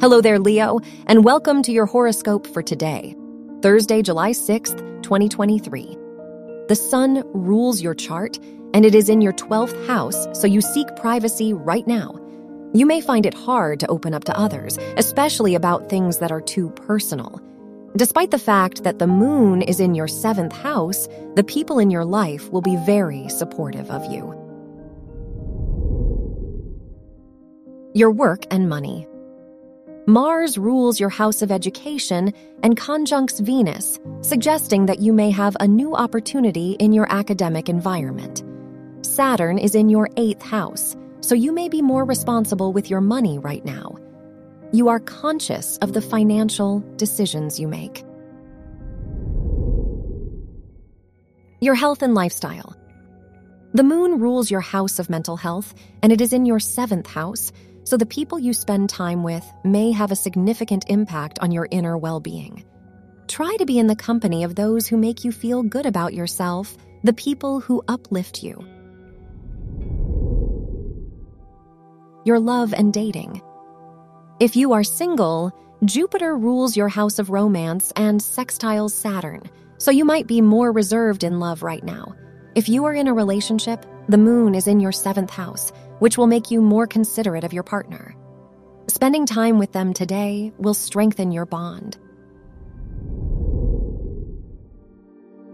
Hello there, Leo, and welcome to your horoscope for today, Thursday, July 6th, 2023. The sun rules your chart, and it is in your 12th house, so you seek privacy right now. You may find it hard to open up to others, especially about things that are too personal. Despite the fact that the moon is in your seventh house, the people in your life will be very supportive of you. Your work and money. Mars rules your house of education and conjuncts Venus, suggesting that you may have a new opportunity in your academic environment. Saturn is in your eighth house, so you may be more responsible with your money right now. You are conscious of the financial decisions you make. Your health and lifestyle. The moon rules your house of mental health, and it is in your seventh house so the people you spend time with may have a significant impact on your inner well being. Try to be in the company of those who make you feel good about yourself, the people who uplift you. Your love and dating. If you are single, Jupiter rules your house of romance and sextiles Saturn, so you might be more reserved in love right now. If you are in a relationship, the moon is in your seventh house, which will make you more considerate of your partner. Spending time with them today will strengthen your bond.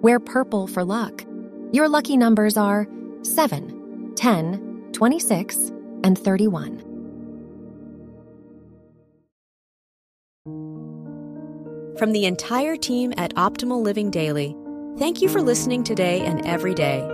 Wear purple for luck. Your lucky numbers are 7, 10, 26, and 31. From the entire team at Optimal Living Daily, thank you for listening today and every day